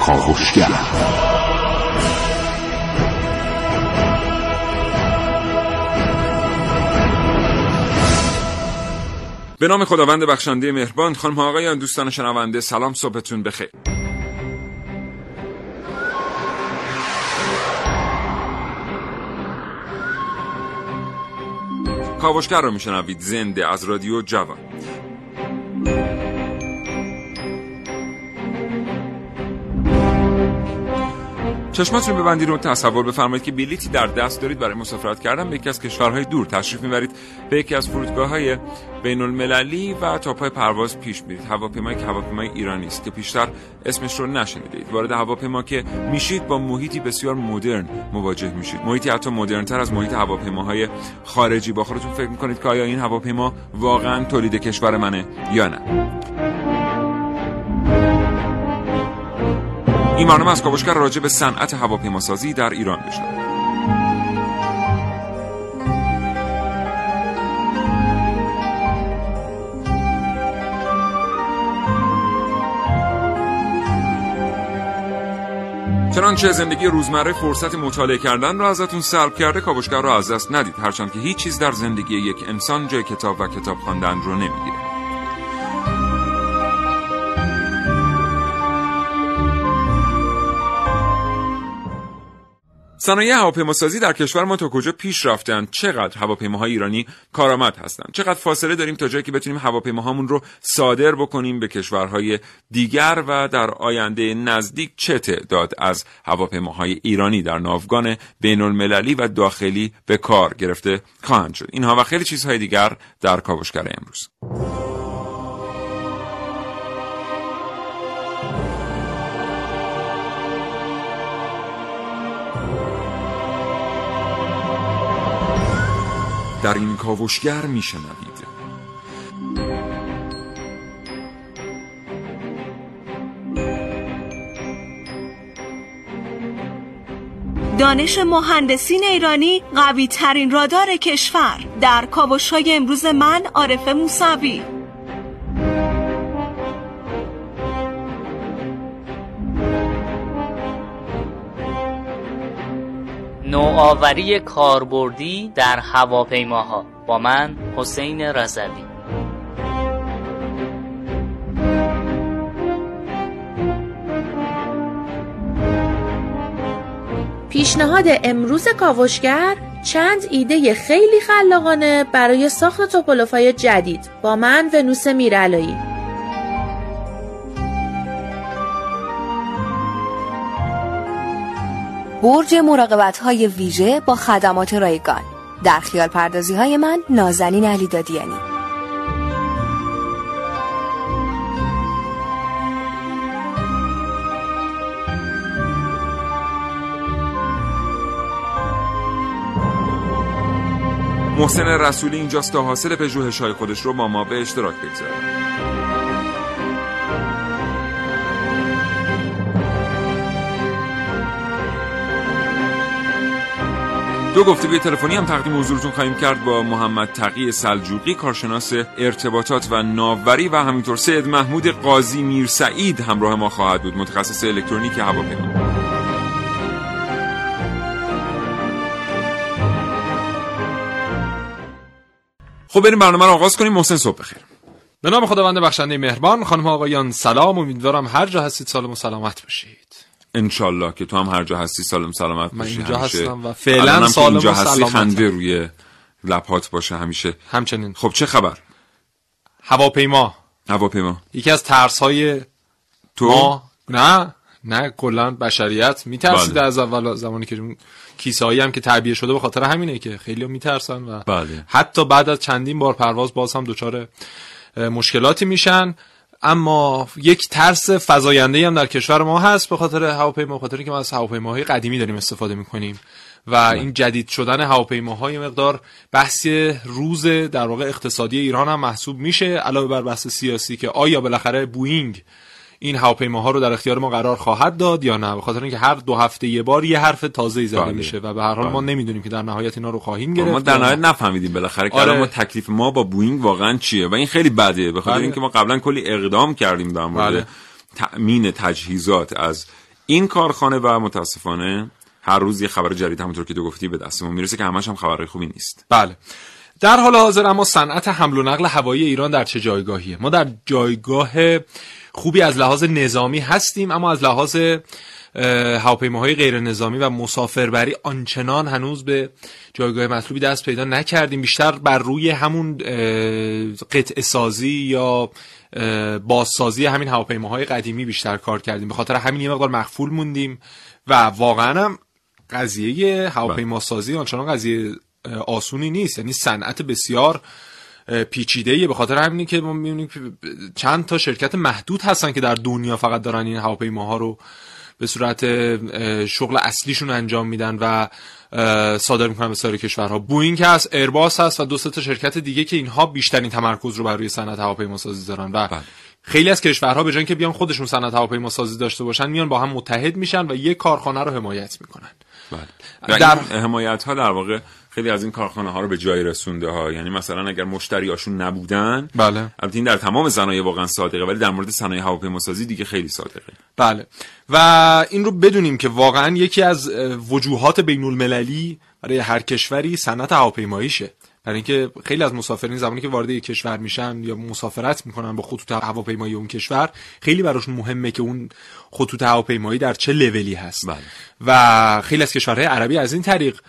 کاوشگر به نام خداوند بخشنده مهربان خانم ها آقایان دوستان شنونده سلام صبحتون بخیر. کاوشگر رو میشنوید زنده از رادیو جوان. چشماتون ببندید رو تصور بفرمایید که بلیتی در دست دارید برای مسافرت کردن. به یکی از کشورهای دور تشریف می‌برید. به یکی از فرودگاه های بین المللی و تا پای پرواز پیش میرید. هواپیمایی که هواپیمای ایرانی است که پیشتر اسمش رو نشنیدید. وارد هواپیما که میشید با محیطی بسیار مدرن مواجه میشید. محیطی حتی مدرنتر از محیط هواپیماهای خارجی. با خودتون فکر می‌کنید که آیا این هواپیما واقعا تولید کشور منه یا نه؟ این برنامه از کاوشگر راجع به صنعت هواپیماسازی در ایران بشنوید چنانچه زندگی روزمره فرصت مطالعه کردن را ازتون سلب کرده کاوشگر را از دست ندید. هرچند که هیچ چیز در زندگی یک انسان جای کتاب و کتاب خواندن رو نمی‌گیره. صنایع هواپیماسازی در کشور ما تا کجا پیش رفتن؟ چقدر هواپیماهای ایرانی کارآمد هستند چقدر فاصله داریم تا جایی که بتونیم هواپیماهامون رو صادر بکنیم به کشورهای دیگر و در آینده نزدیک چه تعداد از هواپیماهای ایرانی در ناوگان بین المللی و داخلی به کار گرفته خواهند شد؟ اینها و خیلی چیزهای دیگر در کاوشگر امروز. در این کاوشگر میشنوید دانش مهندسین ایرانی قوی ترین رادار کشور. در کاوش های امروز من عارف موسوی. نوآوری کاربردی در هواپیماها با من حسین رضوی. پیشنهاد امروز کاوشگر چند ایده خیلی خلاقانه برای ساخت توپولوفای جدید با من ونوس میرعلایی. برج مراقبت های ویژه با خدمات رایگان. در خیال پردازی های من نازنین علی دادیانی. محسن رسولی اینجاست تا حاصل پژوهش های خودش رو با ما به اشتراک بگذاره دو گفتگوی تلفنی هم تقدیم حضورتون خواهیم کرد با محمد تقی سلجوقی کارشناس ارتباطات و ناوبری و همینطور سید محمود قاضی میر سعید همراه ما خواهد بود. متخصص الکترونیک هواپیما. خب بریم برنامه رو آغاز کنیم. محسن صبح بخیر. به نام خداوند بخشنده مهربان خانم آقایان سلام. امیدوارم هر جا هستید سالم و سلامت باشید. انشالله که تو هم هر جا هستی سالم سلامت من باشی اینجا همیشه. هستم و فعلا سالم اینجا و هستی. خنده روی لبهات باشه همیشه همچنین خب چه خبر هواپیما هواپیما یکی از ترس های تو ما نه نه کلا بشریت میترسید بله. از اول زمانی که کیسه هایی هم که تعبیه شده به خاطر همینه که خیلی میترسن و بله. حتی بعد از چندین بار پرواز باز هم دچار مشکلاتی میشن اما یک ترس فزاینده هم در کشور ما هست به خاطر هواپیما خاطر اینکه ما از هواپیماهای قدیمی داریم استفاده می‌کنیم و این جدید شدن هواپیماهای مقدار بحث روز در واقع اقتصادی ایران هم محسوب میشه علاوه بر بحث سیاسی که آیا بالاخره بوینگ این هواپیماها رو در اختیار ما قرار خواهد داد یا نه به خاطر اینکه هر دو هفته یه بار یه حرف تازه زده بله. میشه و به هر حال ما بله. نمی‌دونیم که در نهایت اینا رو خواهیم گرفت ما در. نهایت نفهمیدیم بالاخره که آره. الان ما تکلیف ما با بوینگ واقعا چیه و این خیلی بده به خاطر بله. اینکه ما قبلا کلی اقدام کردیم در مورد بله. تأمین تجهیزات از این کارخانه و متاسفانه هر روز یه خبر جدید همونطور که تو گفتی به دستمون می‌رسه که همش هم خبرهای خوبی نیست بله در حال حاضر اما صنعت حمل و نقل هوایی ایران در چه جایگاهیه ما در جایگاه خوبی از لحاظ نظامی هستیم اما از لحاظ هواپیماهای غیر نظامی و مسافربری آنچنان هنوز به جایگاه مطلوبی دست پیدا نکردیم. بیشتر بر روی همون قطع سازی یا بازسازی همین هواپیماهای قدیمی بیشتر کار کردیم. به خاطر همین یه مقدار مخفول موندیم و واقعا هم قضیه هواپیما سازی آنچنان قضیه آسونی نیست. یعنی صنعت بسیار پیچیده به خاطر همینی که ما می‌بینیم چند تا شرکت محدود هستن که در دنیا فقط دارن این هواپیماها رو به صورت شغل اصلیشون انجام میدن و صادر می‌کنن به سایر کشورها بوینگ هست ایرباس هست و دو تا شرکت دیگه که اینها بیشترین تمرکز رو بر روی صنعت هواپیما سازی دارن و بله. خیلی از کشورها به جای که بیان خودشون صنعت هواپیما سازی داشته باشن میان با هم متحد میشن و یک کارخانه رو حمایت می‌کنن بله. در حمایت ها در واقع خیلی از این کارخانه ها رو به جای رسونده ها یعنی مثلا اگر مشتریاشون نبودن بله. البته این در تمام صنایع واقعا صادقه ولی در مورد صنایع هواپیماسازی دیگه خیلی صادقه. بله. و این رو بدونیم که واقعا یکی از وجوهات بین المللی برای هر کشوری صنعت هواپیماییشه. برای اینکه خیلی از مسافرین زمانی که وارد یک کشور میشن یا مسافرت می‌کنن با خطوط هواپیمایی اون کشور خیلی براشون مهمه که اون خطوط هواپیمایی در چه لولی هست بله. و خیلی از کشورهای عربی از این طریق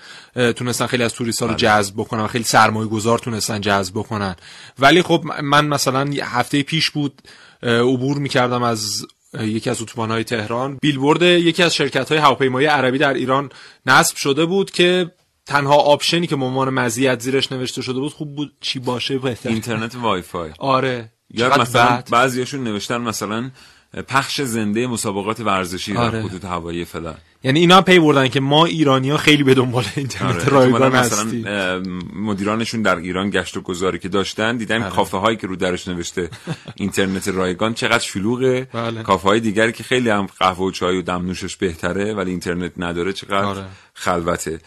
تونستن خیلی از توریست ها رو بله. جذب بکنن خیلی سرمایه گذار تونستن جذب بکنن ولی خب من مثلا هفته پیش بود عبور می‌کردم از یکی از اتوبان‌های تهران بیلبورد یکی از شرکت های هواپیمایی عربی در ایران نصب شده بود که تنها آپشنی که به عنوان مزیت زیرش نوشته شده بود خوب بود چی باشه بهتر اینترنت وای فای آره یا مثلا بعضیاشون نوشتن مثلا پخش زنده مسابقات ورزشی آره. در حدود هوایی فلان یعنی اینا پی بردن که ما ایرانی ها خیلی به دنبال اینترنت آره. رایگان هستیم مدیرانشون در ایران گشت و گذاری که داشتن دیدن آره. کافه هایی که رو درش نوشته اینترنت رایگان چقدر شلوغه بله. کافه های دیگری که خیلی هم قهوه و چای و دمنوشش بهتره ولی اینترنت نداره چقدر آره. خلوته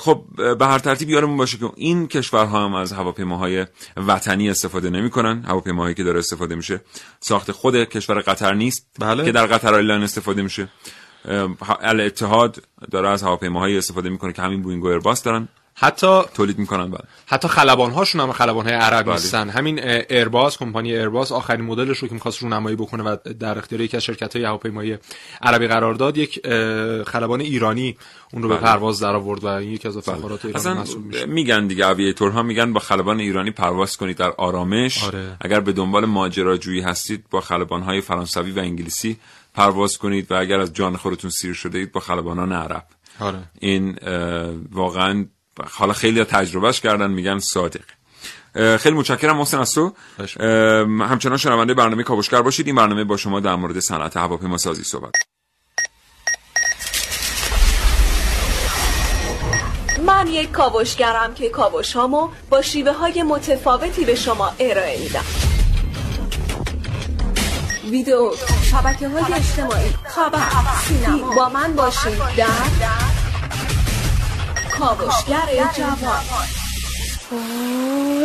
خب به هر ترتیب یادمون باشه که این کشورها هم از هواپیماهای وطنی استفاده نمی‌کنن. هواپیماهایی که داره استفاده میشه ساخت خود کشور قطر نیست بله. که در قطر ایران استفاده میشه. الاتحاد داره از هواپیماهایی استفاده می‌کنه که همین بوینگ و ایرباس دارن. حتی تولید می‌کنن بله حتی خلبان هاشون هم خلبان های عربی بله. هستن همین ایرباس کمپانی ایرباس آخرین مدلش رو که می‌خواست رونمایی بکنه و در اختیار یکی از شرکت های هواپیمایی عربی قرار داد یک خلبان ایرانی اون رو بله. به پرواز در آورد و این یکی از بله. افتخارات بله. ایران محسوب میشه میگن دیگه ها میگن با خلبان ایرانی پرواز کنید در آرامش آره. اگر به دنبال ماجراجویی هستید با خلبان های فرانسوی و انگلیسی پرواز کنید و اگر از جان خودتون سیر شده اید با خلبانان عرب آره. این واقعا حالا خیلی تجربهش کردن میگن صادق. خیلی متشکرم محسن از تو. همچنان شنونده برنامه کاوشگر باشید. این برنامه با شما در مورد صنعت هواپیما سازی صحبت من یک کاوشگرم که کاوش هامو با شیوه های متفاوتی به شما ارائه میدم. ویدیو شبکه های اجتماعی. خبر. سینما. با من باشید. در کاوشگر جوان.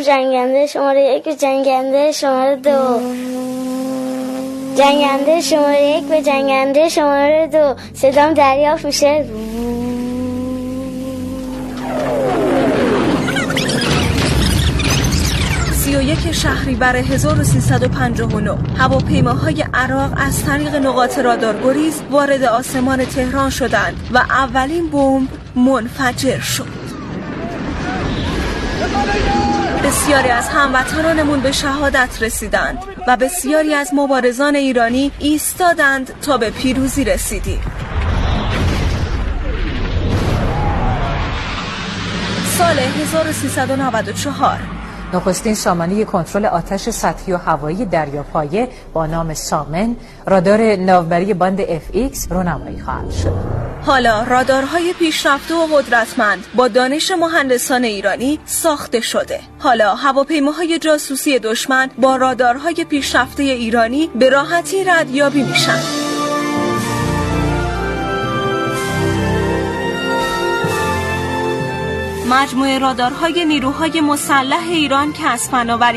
جنگنده شماره یک به جنگنده شماره دو. جنگنده شماره یک به جنگنده شماره دو. صدام دریافت میشه سی و یک شهریور 1359 هواپیماهای عراق از طریق نقاط رادار گریز وارد آسمان تهران شدند و اولین بمب منفجر شد. بسیاری از هموطنانمون به شهادت رسیدند و بسیاری از مبارزان ایرانی ایستادند تا به پیروزی رسیدیم. سال 1394 نخستین سامانه کنترل آتش سطحی و هوایی دریاپایه با نام سامن رادار ناوبری باند FX رونمایی خواهد شد. حالا رادارهای پیشرفته و قدرتمند با دانش مهندسان ایرانی ساخته شده. حالا هواپیماهای جاسوسی دشمن با رادارهای پیشرفته ایرانی به راحتی ردیابی میشن. مجموعه رادارهای نیروهای مسلح ایران که از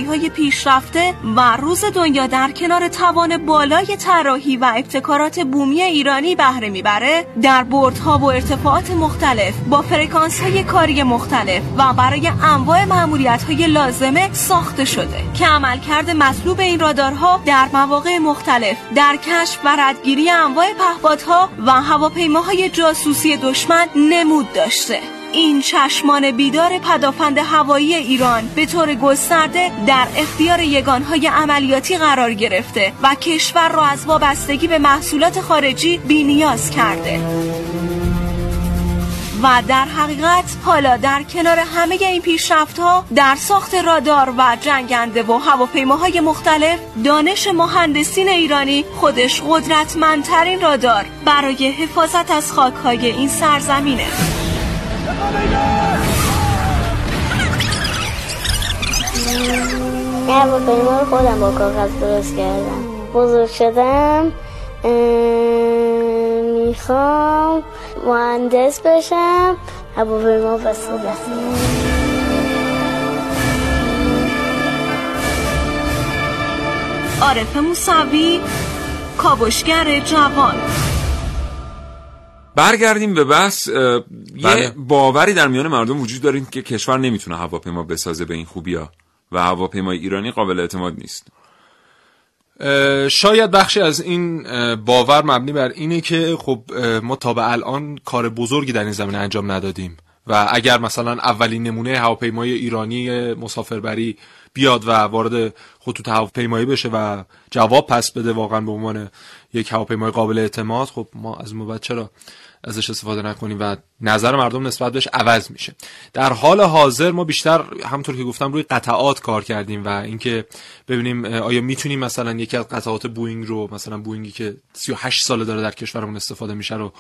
های پیشرفته و روز دنیا در کنار توان بالای طراحی و ابتکارات بومی ایرانی بهره می‌بره در بردها و ارتفاعات مختلف با فرکانس های کاری مختلف و برای انواع معمولیت های لازمه ساخته شده که عملکرد مطلوب این رادارها در مواقع مختلف در کشف و ردگیری انواع پهپادها و هواپیماهای جاسوسی دشمن نمود داشته. این چشمان بیدار پدافند هوایی ایران به طور گسترده در اختیار یگانهای عملیاتی قرار گرفته و کشور را از وابستگی به محصولات خارجی بینیاز کرده. و در حقیقت حالا در کنار همه این پیشرفت ها در ساخت رادار و جنگنده و هواپیماهای مختلف دانش مهندسین ایرانی خودش قدرتمندترین رادار برای حفاظت از خاکهای این سرزمینه. هواپیما رو خودم با کاغذ درست کردم. بزرگ شدم می‌خوام مهندس بشم. هواپیما بسازم عارف موسوی کاوشگر جوان. برگردیم به بحث یه بله. باوری در میان مردم وجود داریم که کشور نمی‌تونه هواپیما بسازه به این خوبیا و هواپیمای ایرانی قابل اعتماد نیست شاید بخشی از این باور مبنی بر اینه که خب ما تا به الان کار بزرگی در این زمینه انجام ندادیم و اگر مثلا اولین نمونه هواپیمای ایرانی مسافربری بیاد و وارد خطوط هواپیمایی بشه و جواب پس بده واقعا به عنوان یک هواپیمای قابل اعتماد خب ما از این چرا ازش استفاده نکنیم و نظر مردم نسبت بهش عوض میشه. در حال حاضر ما بیشتر همونطور که گفتم روی قطعات کار کردیم و اینکه ببینیم آیا می‌تونیم مثلا یکی از قطعات بوینگ رو مثلا بوینگی که 38 ساله داره در کشورمون استفاده میشه رو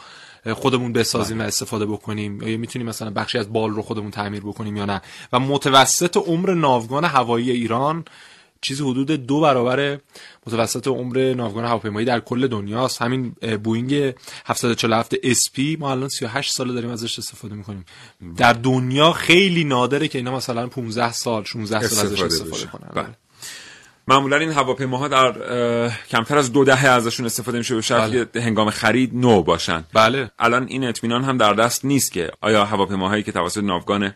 خودمون بسازیم و استفاده بکنیم. آیا می‌تونیم مثلا بخشی از بال رو خودمون تعمیر بکنیم یا نه. و متوسط عمر ناوگان هوایی ایران چیزی حدود دو برابر متوسط عمر ناوگان هواپیمایی در کل دنیاست. همین بوینگ 747 اسپی ما الان 38 ساله داریم ازش استفاده می‌کنیم. در دنیا خیلی نادره که اینا مثلا 15 سال 16 سال ازش استفاده کنن. بله. معمولا این هواپیماها در کمتر از دو دهه ازشون استفاده میشه به شرطی بله. هنگام خرید نو باشن. بله. الان این اطمینان هم در دست نیست که آیا هواپیماهایی که توسط ناوگان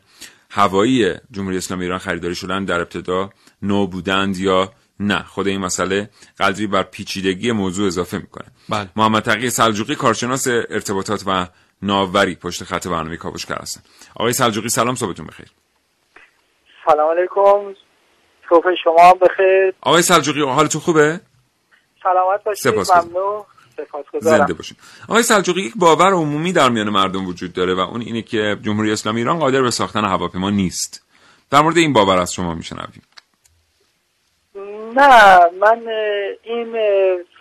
هوایی جمهوری اسلامی ایران خریداری شدن در ابتدا نو بودند یا نه؟ خود این مسئله قدری بر پیچیدگی موضوع اضافه می‌کنه. بله. محمد تقی سلجوقی کارشناس ارتباطات و ناوری پشت خط برنامه کاوشگر هستن. آقای سلجوقی سلام صبحتون بخیر. سلام علیکم. صبح شما بخیر. آقای سلجوقی حالتون خوبه؟ سلامت باشید ممنون. زنده باشید آقای سلجوقی یک باور عمومی در میان مردم وجود داره و اون اینه که جمهوری اسلامی ایران قادر به ساختن هواپیما نیست. در مورد این باور از شما میشنویم. نه من این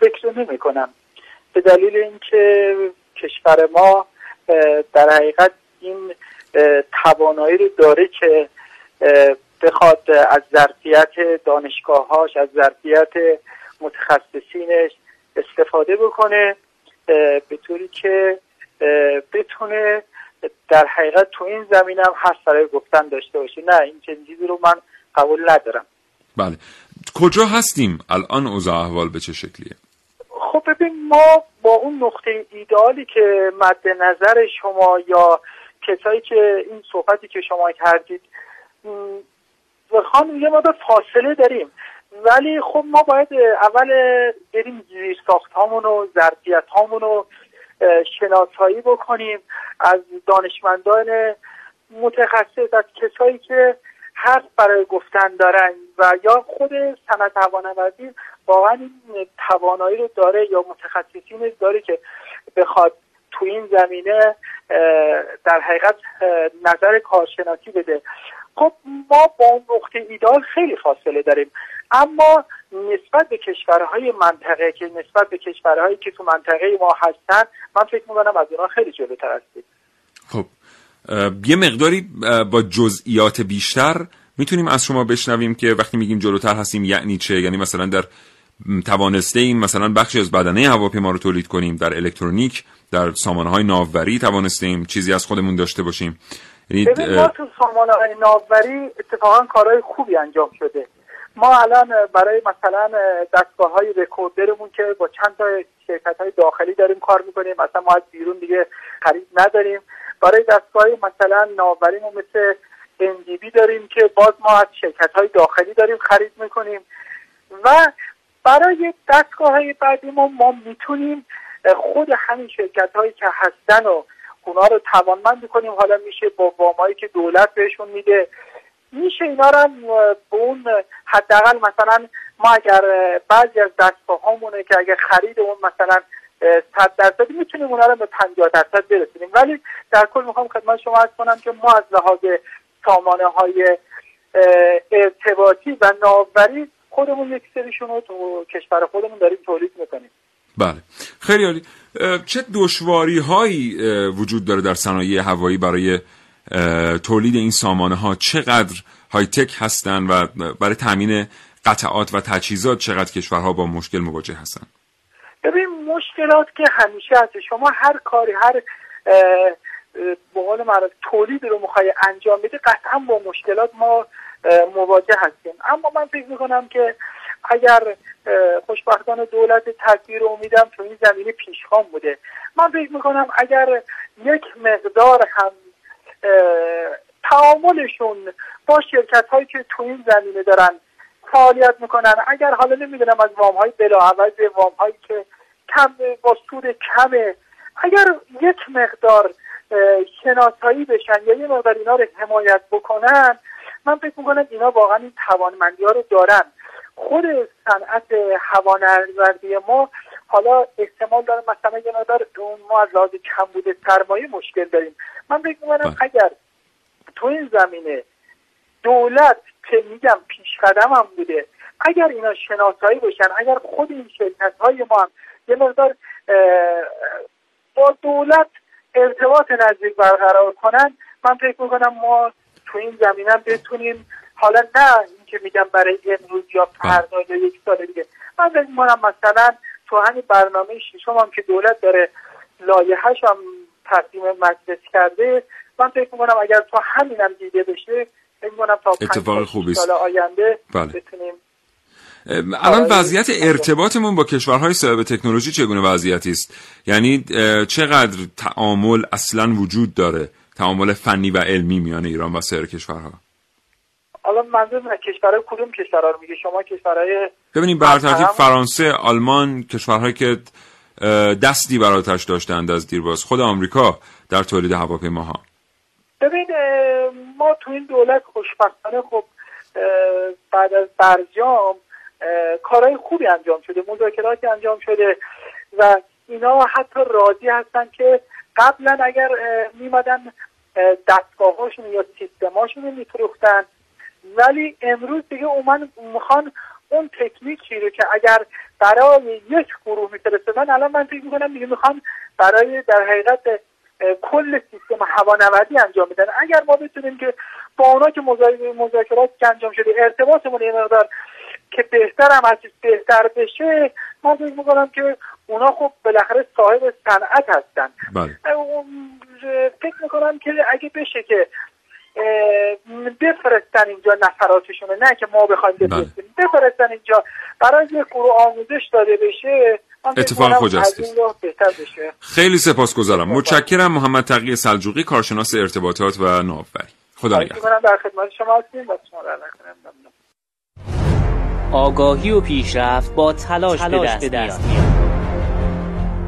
فکر نمی کنم به دلیل اینکه کشور ما در حقیقت این توانایی رو داره که بخواد از ظرفیت دانشگاهاش از ظرفیت متخصصینش استفاده بکنه به طوری که بتونه در حقیقت تو این زمینم هم حرف برای گفتن داشته باشه. نه این چیزی رو من قبول ندارم. بله. کجا هستیم الان اوضاع احوال به چه شکلیه؟ خب ببین ما با اون نقطه ایدئالی که مد نظر شما یا کسایی که این صحبتی که شما کردید بخوام یه مدت فاصله داریم. ولی خب ما باید اول بریم زیر ساخت و ظرفیت رو شناسایی بکنیم. از دانشمندان متخصص از کسایی که حرف برای گفتن دارن و یا خود صنعت هوانوردی واقعا این توانایی رو داره یا متخصصین داره که بخواد تو این زمینه در حقیقت نظر کارشناسی بده. خب ما با نقطه ایدال خیلی فاصله داریم. اما نسبت به کشورهای منطقه که نسبت به کشورهایی که تو منطقه ما هستن من فکر می‌کنم از اونها خیلی جلوتر هستیم. خب یه مقداری با جزئیات بیشتر می‌تونیم از شما بشنویم که وقتی میگیم جلوتر هستیم یعنی چه؟ یعنی مثلا در توانسته ایم مثلا بخشی از بدنه هواپیما رو تولید کنیم در الکترونیک در سامانه های توانسته ایم چیزی از خودمون داشته باشیم. ببین ما تو سامانه های ناوبری اتفاقا کارهای خوبی انجام شده. ما الان برای مثلا دستگاه های رکوردرمون که با چند تا شرکت های داخلی داریم کار می‌کنیم مثلا ما از بیرون دیگه خرید نداریم. برای دستگاه مثلا ناوبریمون مثل NDB داریم که باز ما از شرکت های داخلی داریم خرید می‌کنیم. و برای دستگاه های بعدی ما, ما می‌تونیم خود همین شرکت هایی که هستن و اونا رو توانمند کنیم حالا میشه با وامایی که دولت بهشون میده. میشه اینا رو به اون حداقل مثلا ما اگر بعضی از دستگاه هامونه که اگر خرید اون مثلا صد درصد می‌تونیم اونا رو به 50 درصد برسونیم. ولی در کل می‌خوام خدمت شما از کنم که ما از لحاظ سامانه های ارتباطی و ناوبری خودمون یک سریشون رو تو کشور خودمون داریم تولید می‌کنیم. بله. خیلی عالی. چه دشواری هایی وجود داره در صنایع هوایی برای تولید این سامانه ها چقدر های تک هستن و برای تامین قطعات و تجهیزات چقدر کشورها با مشکل مواجه هستن؟ ببین مشکلات که همیشه هست. شما هر کاری هر به قول معروف تولید رو می‌خوای انجام بدی قطعا با مشکلات ما مواجه هستیم. اما من فکر می‌کنم که اگر خوشبختانه دولت تدبیر امیدم تو این زمینه پیشخان بوده. من فکر می‌کنم اگر یک مقدار هم تعاملشون با شرکت هایی که تو این زمینه دارن فعالیت می‌کنن اگر حالا نمی‌دونم از وام های بلاعوض وام هایی که کم با سود کمه اگر یک مقدار شناسایی بشن یا یه مقدار اینا رو حمایت بکنن من فکر می‌کنم اینا واقعا این توانمندی ها رو دارن. خود صنعت هوانوردی ما حالا احتمال داره مثلا یه مقدار ما از لحاظ کم بوده سرمایه مشکل داریم من فکر می‌کنم بله. اگر تو این زمینه دولت که میگم پیش قدم هم بوده اگر اینا شناسایی باشن اگر خود این شرکت های ما هم یه مقدار با دولت ارتباط نزدیک برقرار کنن من فکر می‌کنم ما تو این زمینه بتونیم حالا نه اینکه میگم برای امروز یا فردا یا یک سال دیگه. من فکر می‌کنم مثلا تو همین برنامه ششم هم که دولت داره لایحه‌اش هم تقدیم مجلس کرده من فکر می‌کنم اگر تو همینم دیده بشه فکر می‌کنم تا اتفاق خوبی سال آینده بله. بتونیم الان وضعیت ارتباطمون با کشورهای صاحب تکنولوژی چگونه وضعیتی است؟ یعنی چقدر تعامل اصلا وجود داره؟ تعامل فنی و علمی میان ایران و سایر کشورها؟ حالا منظور کشورهای کدوم کشورها رو میگه؟ شما کشورهای ببینیم ترتیب فرانسه آلمان کشورهایی که دستی براتش داشتند از دیرباز. خود آمریکا در تولید هواپیماها. ببین ما تو این دولت خوشبختانه خب بعد از برجام کارهای خوبی انجام شده مذاکراتی انجام شده و اینا حتی راضی هستن که قبلا اگر میمدن دستگاهاشون یا سیستماشون رو میفروختن ولی امروز دیگه اومن می‌خوان اون تکنیکی رو که اگر برای یک گروه میفرستادن الان من فکر می‌کنم دیگه می‌خوان برای در حقیقت کل سیستم هوانوردی انجام میدن اگر ما بتونیم که با اونا که مذاکرات که انجام شده ارتباطمون یه مقدار که بهتر هم از بهتر بشه من فکر می‌کنم که اونا خب بالاخره صاحب صنعت هستن بله. فکر می‌کنم که اگه بشه که بفرستن اینجا نفراتشونه نه که ما بخوایم بله. بفرستیم. بفرستن اینجا. برای یک گروه آموزش داده بشه اتفاق بشه. خیلی سپاسگزارم. متشکرم. محمد تقی سلجوقی کارشناس ارتباطات و ناوبری خدا نگهدار. در خدمت شما هستیم. آگاهی و پیشرفت با تلاش, تلاش به دست, میاد.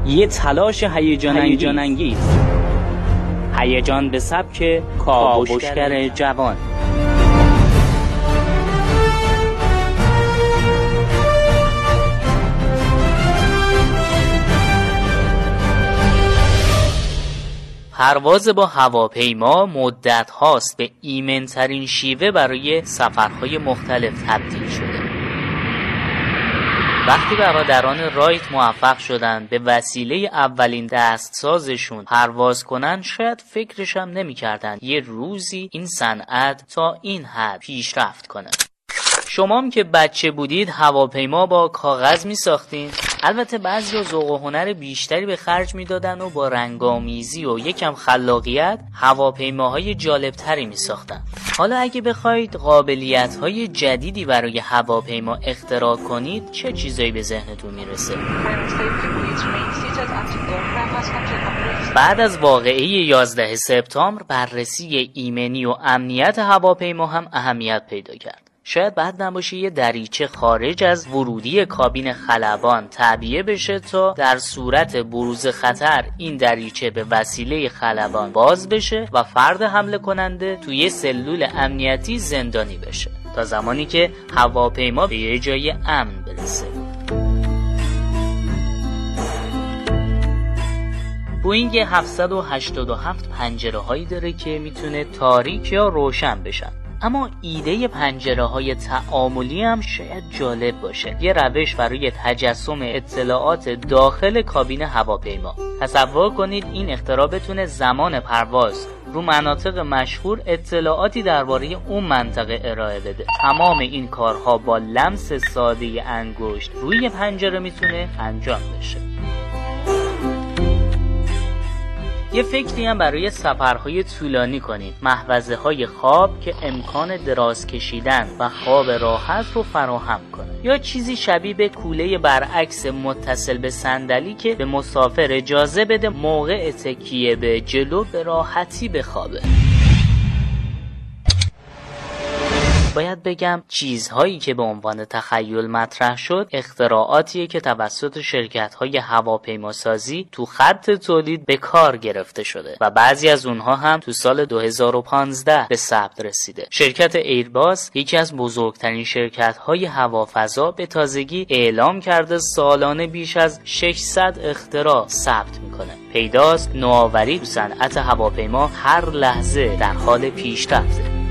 یه تلاش هیجان انگیز هیجان به سبک کاوشگر جوان. پرواز با هواپیما مدت هاست به ایمنترین شیوه برای سفرهای مختلف تبدیل شده. وقتی برادران رایت موفق شدن به وسیله اولین دستسازشون پرواز کنن شاید فکرشم نمی‌کردن. یه روزی این صنعت تا این حد پیشرفت کنه. شما هم که بچه بودید هواپیما با کاغذ می ساختین البته بعضی ذوق و هنر بیشتری به خرج می‌دادن و با رنگامیزی و یکم خلاقیت هواپیماهای جالبتری می ساختن حالا اگه بخواید قابلیت های جدیدی برای هواپیما اختراع کنید چه چیزایی به ذهنتون می‌رسه؟ بعد از واقعه 11 سپتامبر بررسی ایمنی و امنیت هواپیما هم اهمیت پیدا کرد. شاید بعد نباشه یه دریچه خارج از ورودی کابین خلبان تعبیه بشه تا در صورت بروز خطر این دریچه به وسیله خلبان باز بشه و فرد حمله کننده توی سلول امنیتی زندانی بشه تا زمانی که هواپیما به یه جای امن برسه. بوینگ 787 پنجره هایی داره که می‌تونه تاریک یا روشن بشن. اما ایده پنجره های تعاملی هم شاید جالب باشه. یه روش برای تجسم اطلاعات داخل کابین هواپیما. تصور کنید این اختراع بتونه زمان پرواز رو مناطق مشهور اطلاعاتی درباره اون منطقه ارائه بده. تمام این کارها با لمس ساده انگشت روی پنجره می‌تونه انجام بشه. یه فکری هم برای سفرهای طولانی کنید. محوزه های خواب که امکان دراز کشیدن و خواب راحت رو فراهم کنه. یا چیزی شبیه به کوله برعکس متصل به صندلی که به مسافر اجازه بده موقع تکیه به جلو به راحتی بخوابه. باید بگم چیزهایی که به عنوان تخیل مطرح شد اختراعاتیه که توسط شرکت های هواپیماسازی تو خط تولید به کار گرفته شده و بعضی از اونها هم تو سال 2015 به ثبت رسیده. شرکت ایرباس یکی از بزرگترین شرکت های هوافضا به تازگی اعلام کرده سالانه بیش از 600 اختراع ثبت می‌کنه. پیداست نوآوری تو صنعت هواپیما هر لحظه در حال پیشرفته.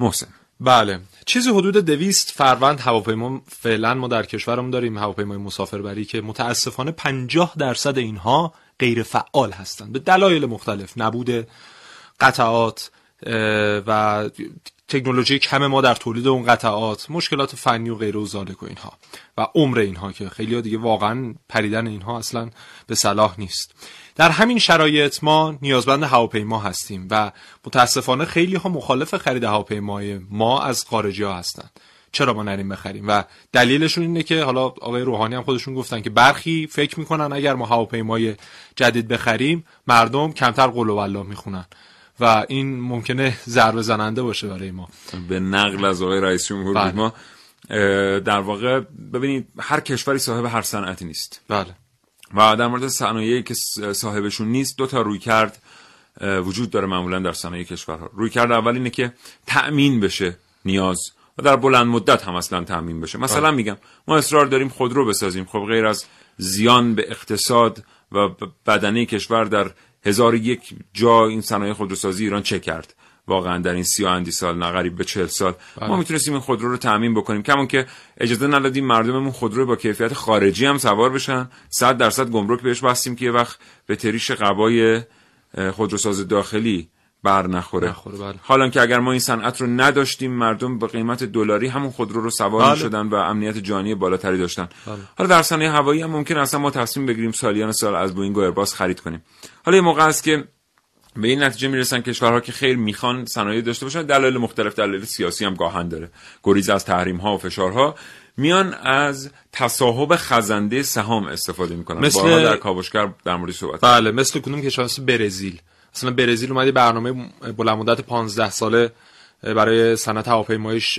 محسن. بله. چیزی حدود دویست فروند هواپیما فعلا ما در کشورمون داریم هواپیمای مسافربری که متاسفانه 50 درصد اینها غیر فعال هستند. به دلایل مختلف. نبود قطعات و تکنولوژی کم ما در تولید اون قطعات مشکلات فنی و غیر و و اینها. و عمر اینها که خیلی دیگه واقعا پریدن اینها اصلا به صلاح نیست. در همین شرایط ما نیازمند هواپیما هستیم و متاسفانه خیلی ها مخالف خرید هواپیمای ما از خارجی ها هستند. چرا ما نریم بخریم؟ و دلیلشون اینه که حالا آقای روحانی هم خودشون گفتن که برخی فکر می‌کنن اگر ما هواپیمای جدید بخریم مردم کمتر قول و والله می‌خونن و این ممکنه ضربه زننده باشه برای ما. به نقل از آقای رئیس جمهور بله. ما. در واقع ببینید هر کشوری صاحب هر صنعتی نیست. بله. و در مورد صنایعی که صاحبشون نیست دو تا روی کرد وجود داره معمولا در صنایع کشورها. روی کرد اول اینه که تأمین بشه نیاز و در بلند مدت هم اصلا تأمین بشه. مثلا میگم ما اصرار داریم خودرو بسازیم. خب غیر از زیان به اقتصاد و بدنه کشور در هزار یک جا این صنایع خودروسازی ایران چه کرد؟ واقعا در این سی و اندی سال نه قریب به چهل سال بله. ما می‌تونستیم این خودرو رو تأمین بکنیم کمون که اجازه ندادیم مردممون خودرو با کیفیت خارجی هم سوار بشن صد درصد گمرک بهش بستیم که یه وقت به تریش قبای خودروساز داخلی بر نخوره, نخوره بله. حالا که اگر ما این صنعت رو نداشتیم مردم به قیمت دلاری همون خودرو رو سوار بله. می‌شدن و امنیت جانی بالاتری داشتن بله. حالا در صنایع هوایی هم ممکن اصلا ما تصمیم بگیریم سالیان سال از بوینگ و ایرباس خرید کنیم حالا یه موقع است که به این نتیجه می‌رسن کشورها که خیر می‌خوان صنایع داشته باشن. دلایل مختلف دلایل سیاسی هم گاهاً داره. گریز از تحریم ها و فشارها. میان از تصاحب خزنده سهام استفاده می‌کنن. مثل- بارها در کاوشگر در مورد صحبت بله مثل کدوم کشور؟ مثل برزیل. مثلا برزیل اومد برنامه بلند مدت 15 ساله برای صنعت هواپیماییش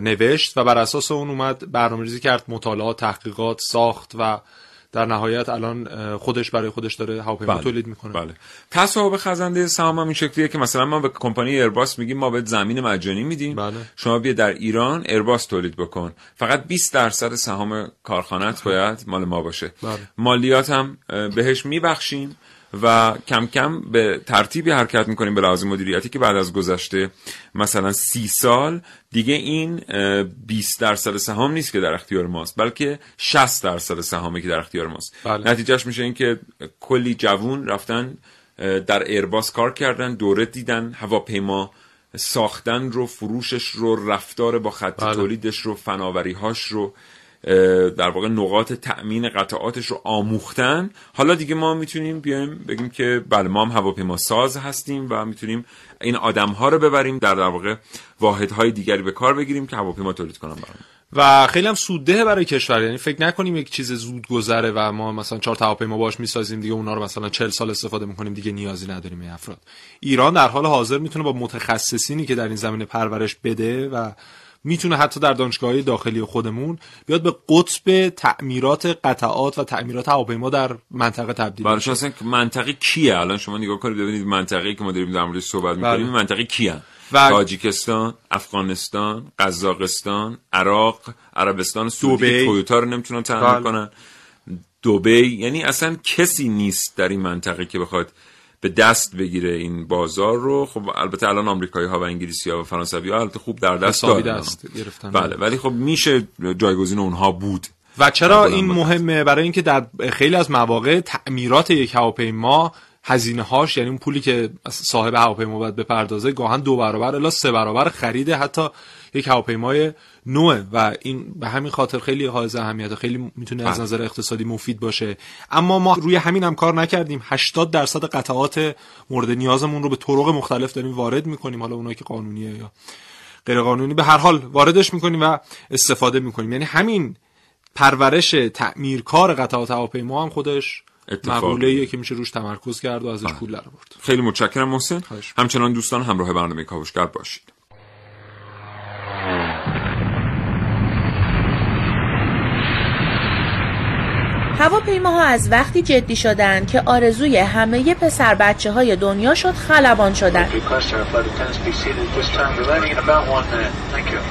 نوشت و بر اساس اون اومد برنامه‌ریزی کرد مطالعات تحقیقات ساخت و در نهایت الان خودش برای خودش داره هواپیما بله. تولید می‌کنه بله تصاحب خزنده سهام هم این شکلیه که مثلا ما به کمپانی ایرباس میگیم ما به زمین مجانی میدیم بله. شما بیا در ایران ایرباس تولید بکن فقط 20 درصد سهام کارخانت باید مال ما باشه بله. مالیات هم بهش میبخشیم و کم کم به ترتیبی حرکت می‌کنیم به لحاظ مدیریتی که بعد از گذشته مثلا سی سال دیگه این 20 درصد سهام نیست که در اختیار ماست بلکه 60 درصد سهامی که در اختیار ماست بله. نتیجهش میشه این که کلی جوون رفتن در ایرباس کار کردن دوره دیدن هواپیما ساختن رو فروشش رو رفتار با خط بله. تولیدش رو فناوریهاش رو در واقع نقاط تأمین قطعاتش رو آموختن. حالا دیگه ما می‌تونیم بیایم بگیم که بله ما هم هواپیما ساز هستیم و می‌تونیم این آدم ها رو ببریم در در واقع واحد های دیگری به کار بگیریم که هواپیما تولید کنن برام و خیلی هم سودده برای کشور. یعنی فکر نکنیم یک چیز زود گذره و ما مثلا چهار هواپیما باش می‌سازیم دیگه اونا رو مثلا 40 سال استفاده می‌کنیم دیگه نیازی نداریم این افراد. ایران در حال حاضر می‌تونه با متخصصینی که در این زمینه پرورش بده و می‌تونه حتی در دانشگاه داخلی خودمون بیاد به قطب تعمیرات قطعات و تعمیرات هواپیما در منطقه تبدیل بشه اصلا منطقه کیه الان شما نگاه کنید ببینید منطقه که ما داریم در موردش صحبت می‌کنیم بله. منطقه کیه و تاجیکستان، افغانستان، قزاقستان، عراق، عربستان سعودی تویوتا رو نمی‌تونن تعمیر بله. کنن. دبی یعنی اصلا کسی نیست در این منطقه که بخواد به دست بگیره این بازار رو. خب البته الان آمریکایی ها و انگلیسی ها و فرانسوی ها البته خوب در دست دارن. بله ولی خب میشه جایگزین اونها بود. و چرا این مهمه؟ برای اینکه در خیلی از مواقع تعمیرات یک هواپیما هزینه هاش یعنی اون پولی که صاحب هواپیما باید بپردازه گاهن دو برابر الا سه برابر خریده حتی یک هواپیمای نوعه و این به همین خاطر خیلی حائز اهمیت خیلی می‌تونه از بله. نظر اقتصادی مفید باشه. اما ما روی همین هم کار نکردیم. 80 درصد قطعات مورد نیازمون رو به طرق مختلف داریم وارد می‌کنیم. حالا اونایی که قانونیه یا غیر قانونی به هر حال واردش می‌کنیم و استفاده می‌کنیم. یعنی همین پرورش تعمیرکار قطعات هواپیما هم خودش مقوله که میشه روش تمرکز کرد و ازش. پول در برد خیلی متشکرم محسن. همچنان دوستان همراه برنامه کاوشگر باشید. هواپیماها از وقتی جدی شدن که آرزوی همه پسر بچه های دنیا شد خلبان شدن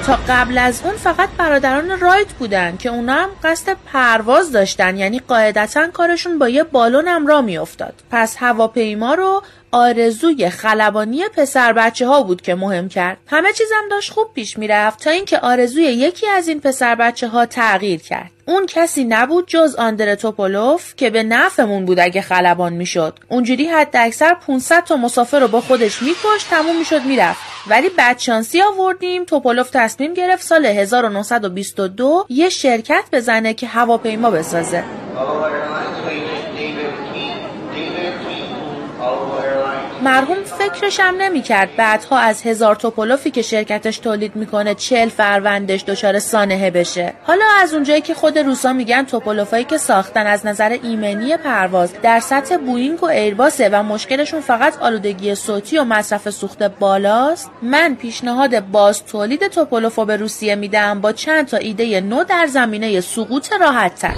تا قبل از اون فقط برادران رایت بودن که اونا هم قصد پرواز داشتن یعنی قاعدتا کارشون با یه بالون هم را میافتاد. پس هواپیما رو آرزوی خلبانی پسر بچه ها بود که مهم کرد. همه چیزم داشت خوب پیش می‌رفت تا اینکه آرزوی یکی از این پسر بچه ها تغییر کرد. اون کسی نبود جز آندر توپولوف که به نفعمون بود اگه خلبان می‌شد. اونجوری حد اکثر 500 تا مسافر رو با خودش میکشت تموم می‌شد می‌رفت. ولی بدشانسی آوردیم توپولوف تصمیم گرفت سال 1922 یه شرکت بزنه که هواپیما بسازه. مرحوم فکرش هم نمی‌کرد بعدها از هزار توپولوفی که شرکتش تولید می‌کنه چل فروندش دچار سانحه بشه. حالا از اونجایی که خود روسا میگن توپولوفایی که ساختن از نظر ایمنی پرواز در سطح بوینگ و ایرباسه و مشکلشون فقط آلودگی صوتی و مصرف سوخت بالاست من پیشنهاد باز تولید توپولوفو به روسیه میدم با چند تا ایده نو در زمینه سقوط راحت تر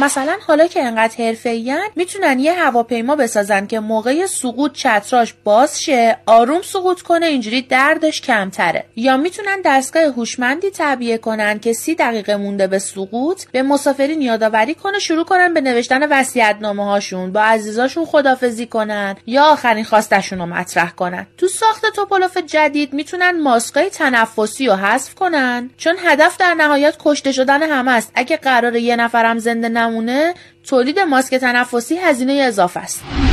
مثلا حالا که انقدر حرفه‌این می‌تونن یه هواپیما بسازن که موقع سقوط چتراش باز شه آروم سقوط کنه اینجوری دردش کمتره. یا می‌تونن دستگاه هوشمندی تعبیه کنن که سی دقیقه مونده به سقوط به مسافرین یادآوری کنه شروع کنن به نوشتن وصیت‌نامه هاشون با عزیزاشون خدافزی کنن یا آخرین خواستشون رو مطرح کنن. تو ساخت توپولوف جدید می‌تونن ماسکای تنفسی رو حذف کنن چون هدف در نهایت کشته شدن همه است. اگه قرار یه نفرم زنده نمونه تولید ماسک تنفسی هزینه اضافه است.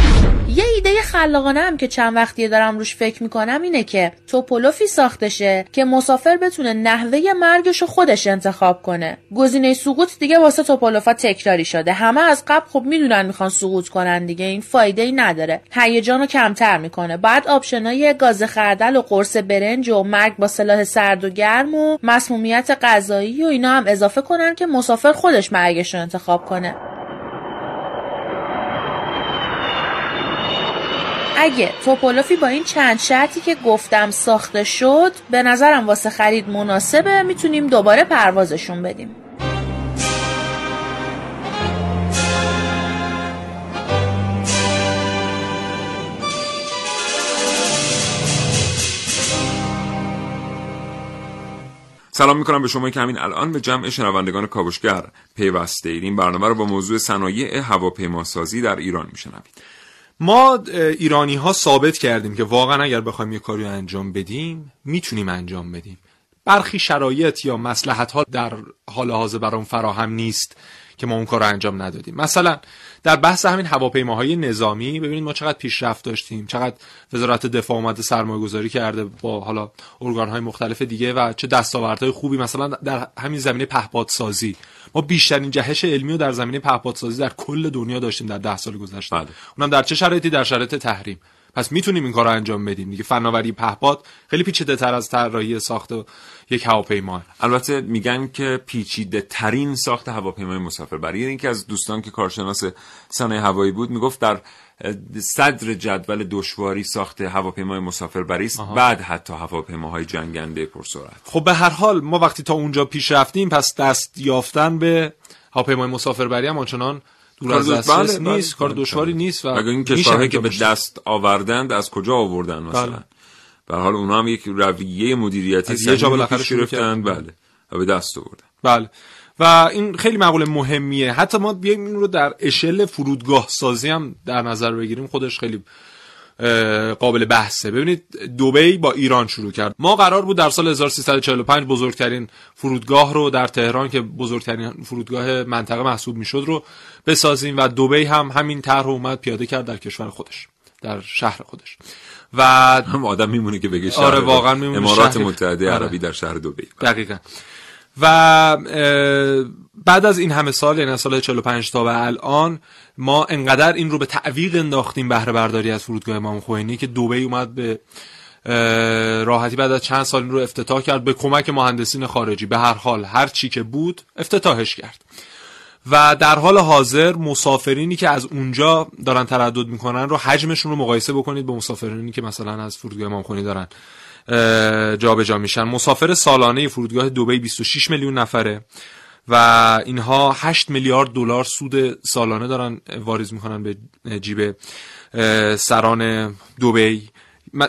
یه ایده خلاقانه هم که چند وقتی دارم روش فکر می‌کنم اینه که توپولوفی ساخته شه که مسافر بتونه نحوه مرگش رو خودش انتخاب کنه. گزینه سقوط دیگه واسه توپولوفا تکراری شده. همه از قبل خب می‌دونن می‌خوان سقوط کنن دیگه این فایده ای نداره. هیجان رو کمتر می‌کنه. بعد آپشنای گاز خردل و قرص برنج و مرگ با سلاح سرد و گرم و مسمومیت غذایی و اینا هم اضافه کنن که مسافر خودش مرگش رو انتخاب کنه. اگه توپولوفی با این چند شرطی که گفتم ساخته شد به نظرم واسه خرید مناسبه می‌تونیم دوباره پروازشون بدیم. سلام می‌کنم به شما که همین الان به جمع شنوندگان کاوشگر پیوسته اید این برنامه رو با موضوع صنایع هواپیماسازی در ایران میشنوید. ما ایرانی ها ثابت کردیم که واقعا اگر بخوایم یه کاری انجام بدیم می‌تونیم انجام بدیم. برخی شرایط یا مسلحت ها در حال حاضر برام فراهم نیست که ما اون کار رو انجام ندادیم. مثلا در بحث همین هواپیماهای نظامی ببینید ما چقدر پیشرفت داشتیم چقدر وزارت دفاع اومده سرمایه گذاری کرده با حالا ارگان های مختلف دیگه و چه دستاوردهای خوبی مثلا در همین زمینه پهپادسازی. ما بیشترین جهش علمی رو در زمینه پهپادسازی در کل دنیا داشتیم در ده سال گذشته. بله. اونم در چه شرایطی؟ در شرایط تحریم. پس می‌تونیم این کار رو انجام بدیم. دیگه فناوری پهپاد خیلی پیچیده تر از طراحی ساخت یک هواپیما. البته میگن که پیچیده ترین ساخت هواپیمای مسافربری. یعنی اینکه از دوستان که کارشناس صنایع هوایی بود می‌گفت در صدر جدول دشواری ساخت هواپیمای مسافربری است. بعد حتی هواپیماهای جنگنده پرسرعت. خب به هر حال ما وقتی تا اونجا پیش رفتیم پس دست یافتن به هواپیمای مسافربری هم آنچنان دور از دسترس بله، نیست بله، کار دشواری بله. نیست و اگر این کشورهایی که به دست آوردند از کجا آوردن مثلا؟ بله. به حال اونا هم یک رویه مدیریتی یه جا بالاخره گرفتن بله و به دست آوردن. بله. و این خیلی مقوله مهمیه. حتی ما بیایم این رو در اشل فرودگاه سازی هم در نظر بگیریم. خودش خیلی قابل بحثه. ببینید دوبی با ایران شروع کرد. ما قرار بود در سال 1345 بزرگترین فرودگاه رو در تهران که بزرگترین فرودگاه منطقه محسوب می‌شد رو بسازیم و دوبی هم همین طرح اومد پیاده کرد در کشور خودش در شهر خودش. و هم آدم میمونه که بگه شهر آره واقعا میمونه امارات متحده آره. عربی در شهر دوبی دقیقا. و بعد از این همه سال یعنی سال 45 تا به الان ما انقدر این رو به تعویق انداختیم بهره برداری از فرودگاه امام خمینی که دوبه اومد به راحتی بعد از چند سال این رو افتتاح کرد به کمک مهندسین خارجی. به هر حال هر چی که بود افتتاحش کرد. و در حال حاضر مسافرینی که از اونجا دارن تردد می‌کنن رو حجمشون رو مقایسه بکنید با مسافرینی که مثلا از فرودگاه امام خمینی دارن. جابجا جا میشن. مسافر سالانه فرودگاه دبی 26 میلیون نفره و اینها 8 میلیارد دلار سود سالانه دارن واریز می‌کنن به جیب سران دبی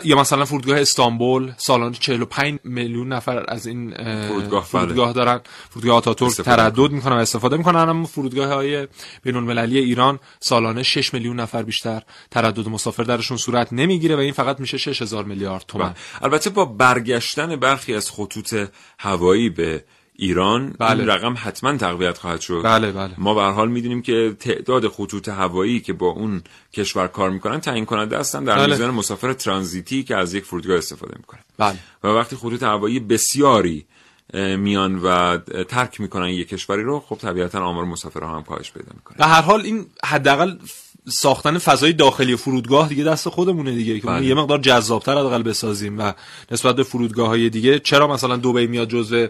یا مثلا فرودگاه استانبول سالانه 45 میلیون نفر از این فرودگاه, فرودگاه دارن. فرودگاه آتاتورک تردد می‌کنن و استفاده می‌کنن اما فرودگاه های بین المللی ایران سالانه 6 میلیون نفر بیشتر تردد مسافر درشون صورت نمی‌گیره و این فقط میشه 6000 میلیارد تومان. بله. البته با برگشتن برخی از خطوط هوایی به ایران بله. این رقم حتما تقویت خواهد شد بله بله. ما به حال می‌دونیم که تعداد خطوط هوایی که با اون کشور کار می‌کنن تعیین کننده هستن در بله. میزان مسافر ترانزیتی که از یک فرودگاه استفاده می‌کنن بله. و وقتی خطوط هوایی بسیاری میان و ترک می‌کنن یک کشوری رو خب طبیعتا آمار مسافرها هم کاهش پیدا می‌کنه به هر حال این حداقل ساختن فضای داخلی فرودگاه دیگه دست خودمونه دیگه که بله. یه مقدار جذابتر حداقل بسازیم و نسبت به فرودگاه های دیگه چرا مثلا دبی میاد جزو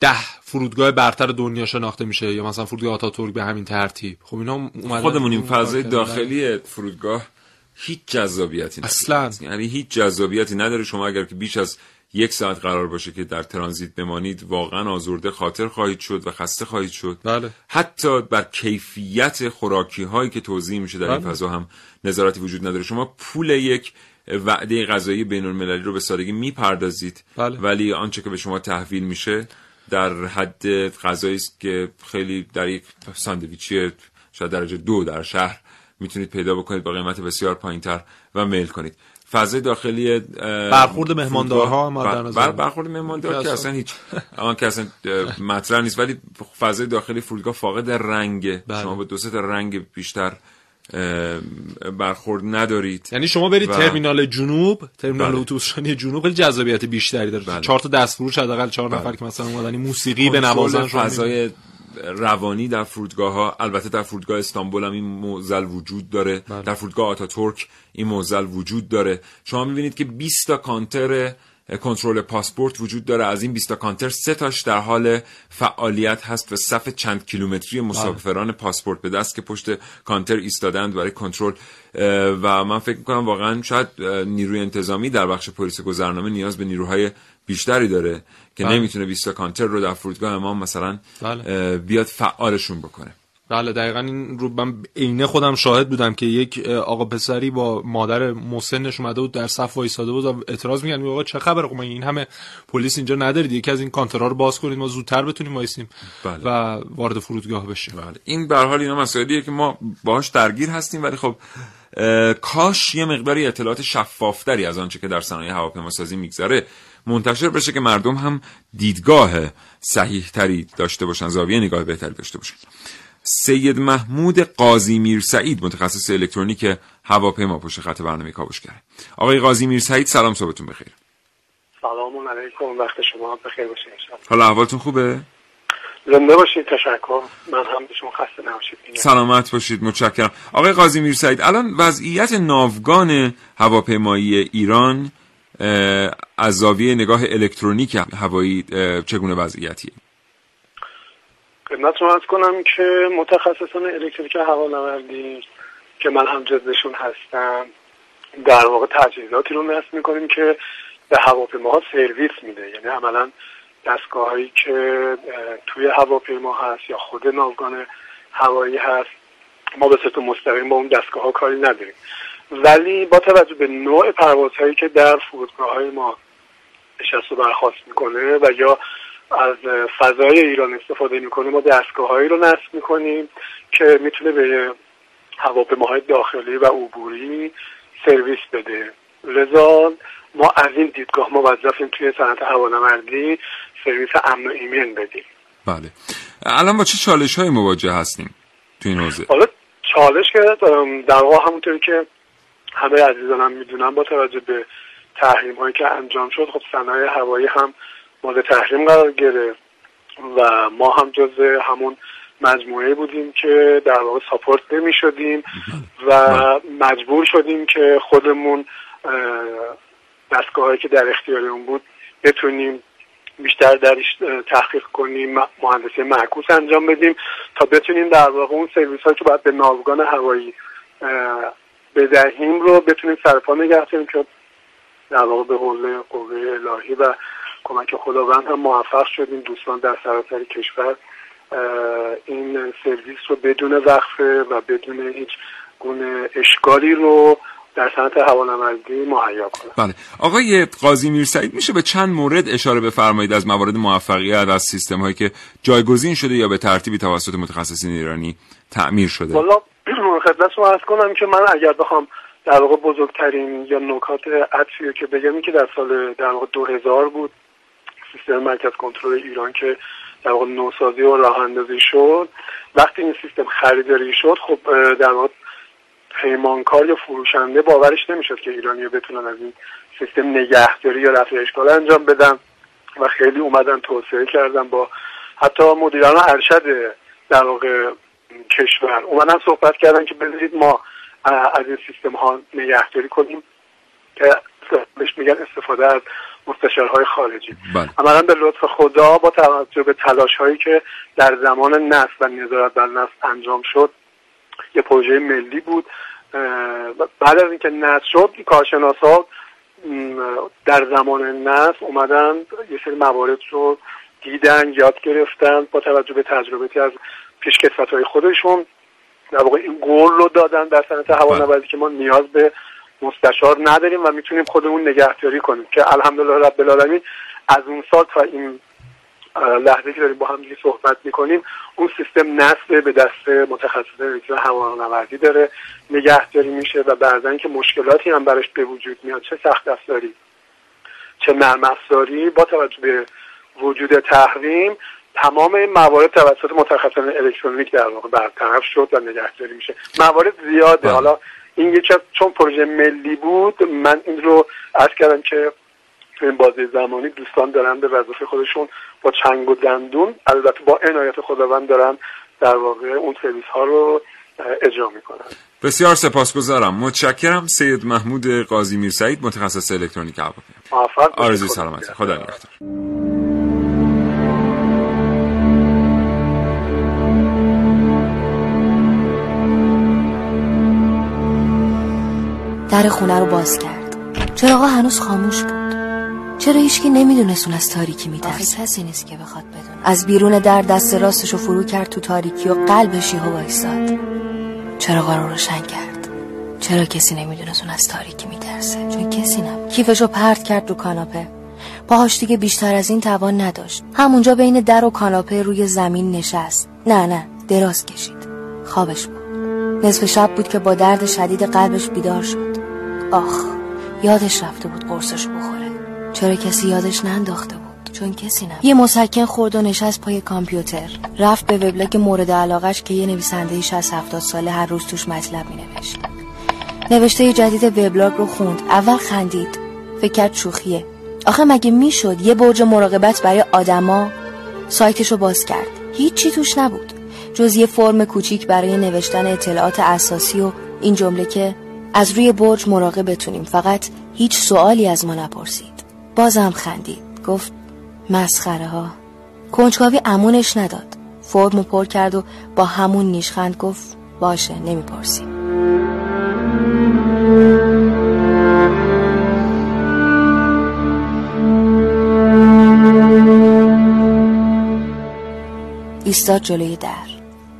ده فرودگاه برتر دنیا شناخته میشه یا مثلا فرودگاه آتاتورک به همین ترتیب. خب اینا خودمون این فضای داخلی فرودگاه هیچ جذابیتی نداره. اصلا. یعنی هیچ جذابیتی نداره. شما اگر که بیش از یک ساعت قرار باشه که در ترانزیت بمانید واقعا آزرده خاطر خواهید شد و خسته خواهید شد. بله. حتی بر کیفیت خوراکی هایی که توضیح میشه در این بله. فضا هم نظارتی وجود نداره. شما پول یک وعده غذایی بین المللی رو به سادگی می‌پردازید. بله. ولی آنچه که به شما تحویل میشه در حد غذایی است که خیلی در یک ساندویچی شاید درجه دو در شهر می‌تونید پیدا بکنید با قیمت بسیار پایینتر و میل کنید. فضای داخلی برخورد مهماندارها بر بر برخورد مهماندار که اصلا هیچ آن که اصلا مطرح نیست. ولی فضای داخلی فرودگاه فاقد رنگ بله. شما به دو سه رنگ بیشتر برخورد ندارید یعنی شما برید و... ترمینال جنوب ترمینال بله. اتوبوسرانی جنوب خیلی جذابیت بیشتری داره بله. چهار تا دستفروش حداقل چهار بله. نفر که مثلا اومدن موسیقی به نوازن فضای روانی در فرودگاه ها البته در فرودگاه استانبول هم این موزل وجود داره بله. در فرودگاه آتاتورک این موزل وجود داره شما می‌بینید که 20 تا کانتر کنترل پاسپورت وجود داره از این 20 کانتر سه تاش در حال فعالیت هست و صف چند کیلومتری مسافران بله. پاسپورت به دست که پشت کانتر ایستادند برای کنترل و من فکر می‌کنم واقعا شاید نیروی انتظامی در بخش پلیس گذرنامه نیاز به نیروهای بیشتری داره که بله. نمی‌تونه 20 کانتر رو در فرودگاه امام مثلا بله. بیاد فعالشون بکنه بله دقیقا این رو من عینه خودم شاهد بودم که یک آقا پسری با مادر مسنش اومده بود در صف وایساده بود و اعتراض میگن آقا چه خبره خب این همه پلیس اینجا ندارید یکی از این کانترها رو باز کنید ما زودتر بتونیم وایسیم بله. و وارد فرودگاه بشیم بله. این به حال اینا مسائلیه که ما باهاش درگیر هستیم ولی خب کاش یه مقداری اطلاعات شفافتری از آنچه که در صنایع هواپیماسازی میگذره منتشر بشه که مردم هم دیدگاه صحیح تری داشته باشن زاویه نگاه بهتری داشته باشن سید محمود قاضی میر سعید متخصص الکترونیک هواپیما پشت خط برنامه کرد آقای قاضی میر سعید سلام صبحتون بخیر. سلام علیکم وقت شما بخیر باشه حالا احوالتون خوبه؟ زنده باشید تشکر. من هم به شما خسته نباشید. سلامت باشید متشکرم. آقای قاضی میر سعید الان وضعیت ناوگان هواپیمایی ایران از زاویه نگاه الکترونیک هوایی چگونه وضعیتیه؟ خدمت رو کنم که متخصصان الکتریک هوانوردی که من هم جزشون هستم در واقع تجهیزاتی رو نصب می‌کنیم که به هواپیماها سرویس میده. یعنی عملا دستگاه هایی که توی هواپیما هست یا خود ناوگان هوایی هست ما به صورت مستقیم با اون دستگاه ها کاری نداریم. ولی با توجه به نوع پروازهایی که در فرودگاه های ما نشست و برخواست می‌کنه و یا از فضای ایران استفاده می‌کنه ما دستگاههایی رو نصب می‌کنیم که می‌تونه به هواپیماهای داخلی و عبوری سرویس بده. لذا ما از این دیدگاه موظفیم توی صنعت هوانوردی سرویس امن و ایمن بدیم. بله. الان با چه چالش های مواجه هستیم تو این حوزه؟ حالا چالش که در واقع همونطوری که همه عزیزانم می‌دونن با توجه به تحریم هایی که انجام شد خب صنایع هوایی هم مورد تحریم قرار گرفت و ما هم جز همون مجموعه بودیم که در واقع ساپورت نمی شدیم و مجبور شدیم که خودمون دستگاه که در اختیارمون بود بتونیم بیشتر درش تحقیق کنیم مهندسی معکوس انجام بدیم تا بتونیم در واقع اون سرویس هایی که باید به ناوگان هوایی بدهیم رو بتونیم سرپا نگه که در واقع به قوه الهی و کمک خداوند هم موفق شدیم. دوستان در سراسر کشور این سرویس رو بدون وقفه و بدون هیچ گونه اشکالی رو در صنعت هوانوردی مهیا کنه بله. آقای قاضی میرسعید میشه به چند مورد اشاره بفرمایید از موارد موفقیت از سیستم هایی که جایگزین شده یا به ترتیبی توسط متخصصین ایرانی تعمیر شده؟ والا خدمت شما کنم که من اگر بخوام در واقع بزرگترین یا نکات عطفی که بگم که در سال در واقع 2000 بود. سیستم مرکز کنترل ایران که در واقع نوسازی و راه اندازی شد. وقتی این سیستم خریداری شد خب در واقع پیمانکار یا فروشنده باورش نمی‌شد که ایرانی بتونن از این سیستم نگهداری یا رفع اشکال انجام بدن و خیلی اومدن توسعه کردن با حتی مدیران ارشد در واقع کشور. اومدن صحبت کردن که بذارید ما از این سیستم ها نگهداری کنیم که بهش میگن استفاده از مستشارهای خارجی. بله. عملا به لطف خدا با توجه به تلاش هایی که در زمان نصب و نظارت بر نصب انجام شد یه پروژه ملی بود. بعد از اینکه نصب شد کارشناسا در زمان نصب اومدن یه سری موارد رو دیدن یاد گرفتن با توجه به تجربه از پیشکسوت های خودشون. در واقع این گل رو دادن در صنعت هوانوردی که ما نیاز به مستشار نداریم و می‌تونیم خودمون نگهداری کنیم. که الحمدلله رب العالمین از اون سال تا این لحظه که داریم با هم صحبت می‌کنیم اون سیستم نصب به دست متخصص الکترون هوانوردی داره. نگهداری میشه و بعضا که مشکلاتی هم براش به وجود میاد چه سخت افزاری چه نرم افزاری با توجه به وجود تحریم تمام این موارد توسط متخصصان الکترونیک در واقع برطرف شد و نگهداری میشه. موارد زیاده. بله. حالا این یکی چون پروژه ملی بود من این رو عرض کردم که تو این بازی زمانی دوستان دارن به وظیفه خودشون با چنگ و دندون البته با عنایت خداوند دارن در واقع اون سرویس ها رو اجرا می‌کنن. بسیار سپاسگزارم. متشکرم. سید محمود قاضی میر سعید متخصص الکترونیک هواپیما آرزوی سلامتی. خدا نگهدار. در خونه رو باز کرد. چراغا هنوز خاموش بود. چرا هیچکی نمی‌دونست اون از تاریکی میترسه؟ کسی نیست که بخواد بدونه. از بیرون در دست راستشو فرو کرد تو تاریکی و قلبش یهو وایساد چرا رو روشن کرد. چرا کسی نمی‌دونست اون از تاریکی میترسه؟ چون کسی نبود. کیفشو پرت کرد رو کاناپه. پاهاش دیگه بیشتر از این توان نداشت. همونجا بین در و کاناپه روی زمین نشست. نه نه دراز کشید. خوابش بود نصف شب بود که با درد شدید قلبش بیدار شد. آخ یادش رفته بود قرصش بخوره. چرا کسی یادش ننداخته بود؟ چون کسی نه یه مسکن خورد و نشست پای کامپیوتر. رفت به وبلاگ مورد علاقش که یه نویسنده 60 70 ساله هر روز توش مطلب می نوشت نوشته جدید وبلاگ رو خوند. اول خندید. فکر کرد شوخیه. آخه مگه می‌شد یه برج مراقبت برای آدما؟ سایتشو باز کرد. هیچی توش نبود. جز یه فرم کوچیک برای نوشتن اطلاعات اساسی و این جمله که از روی برج مراقب بتونیم. فقط هیچ سوالی از ما نپرسید. بازم خندید. گفت مسخره ها کنجکاوی امونش نداد. فرم پر کرد و با همون نیشخند گفت باشه نمی‌پرسیم. ایستاد جلوی در.